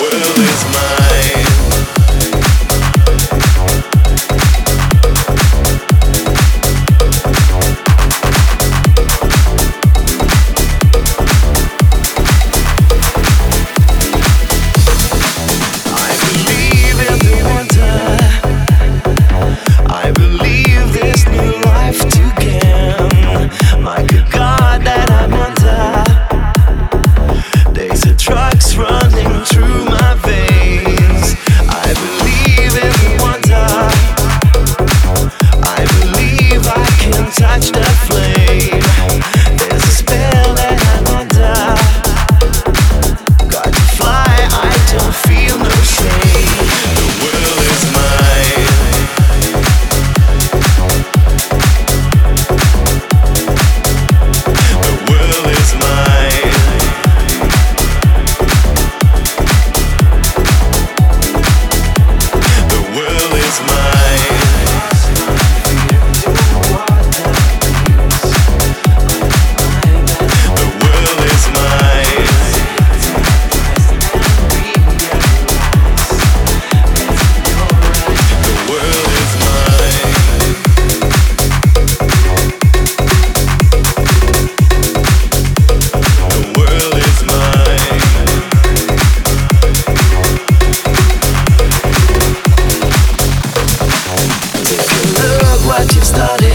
world is mine. started